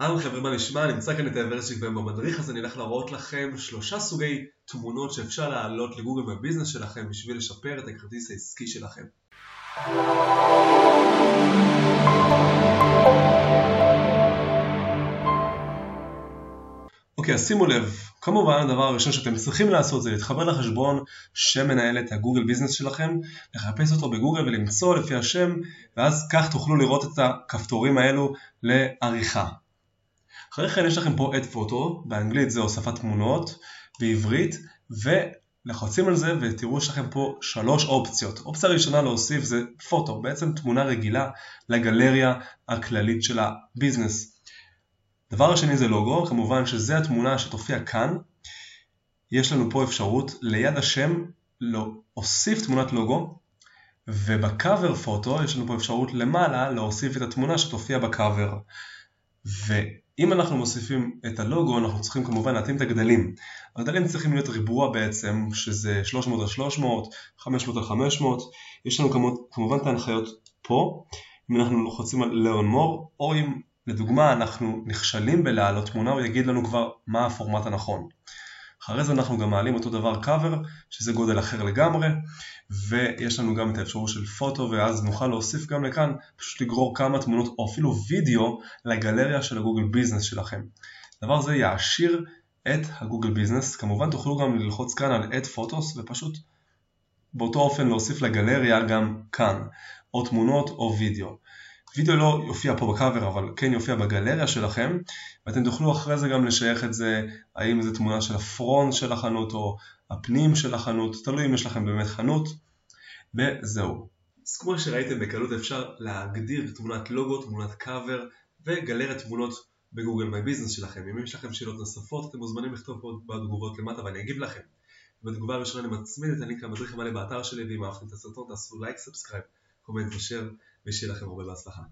אהלן חבר'ה, מה נשמע? נמצא כאן את האברסיק בהם במדריך, אז אני הולך להראות לכם שלושה סוגי תמונות שאפשר להעלות לגוגל בביזנס שלכם בשביל לשפר את הכרטיס העסקי שלכם. אוקיי, אז שימו לב, כמובן הדבר הראשון שאתם צריכים לעשות זה להתחבר לחשבון שמנהל את הגוגל ביזנס שלכם, לחפש אותו בגוגל ולמצוא לפי השם, ואז כך תוכלו לראות את הכפתורים האלו לעריכה. אחרי כן יש לכם פה את פוטו, באנגלית זה הוספת תמונות, בעברית, ולחוצים על זה ותראו יש לכם פה שלוש אופציות. אופציה ראשונה להוסיף זה פוטו, בעצם תמונה רגילה לגלריה הכללית של הביזנס. דבר השני זה לוגו, כמובן שזה התמונה שתופיע כאן. יש לנו פה אפשרות ליד השם להוסיף תמונת לוגו, ובקאבר פוטו יש לנו פה אפשרות למעלה להוסיף את התמונה שתופיע בקאבר. ואם אנחנו מוסיפים את הלוגו אנחנו צריכים כמובן להתאים את הגדלים. הגדלים צריכים להיות ריבוע בעצם שזה 300 על 300, 500 על 500, יש לנו כמובן את ההנחיות פה, אם אנחנו לוחצים על learn more או אם לדוגמה אנחנו נכשלים בלהעלות תמונה הוא יגיד לנו כבר מה הפורמט הנכון. אחרי זה אנחנו גם מעלים אותו דבר cover שזה גודל אחר לגמרי ויש לנו גם את האפשרות של photo ואז נוכל להוסיף גם לכאן פשוט לגרור כמה תמונות או אפילו וידאו לגלריה של ה Google Business שלכם. דבר זה יעשיר את ה Google Business, כמובן תוכלו גם ללחוץ כאן על add photos ופשוט באותו אופן להוסיף לגלריה גם כאן או תמונות או וידאו. וידאו לא יופיע פה בקאבר אבל כן יופיע בגלריה שלכם ואתם תוכלו אחרי זה גם לשייך את זה האם זה תמונה של ה front של החנות או הפנים של החנות, תלוי אם יש לכם באמת חנות וזהו. אז כמו שראיתם בקלות אפשר להגדיר תמונת לוגו, תמונת קאבר וגלריית תמונות ב Google My Business שלכם. אם יש לכם שאלות נוספות אתם מוזמנים לכתוב פה בתגובות למטה ואני אגיב לכם. בתגובה הראשונה אני מצמיד את הלינק למדריך המלא באתר שלי ואם אהבתם את הסרטון תעשו לייק, subscribe, comment ושאר ושיהיה לכם הרבה בהצלחה.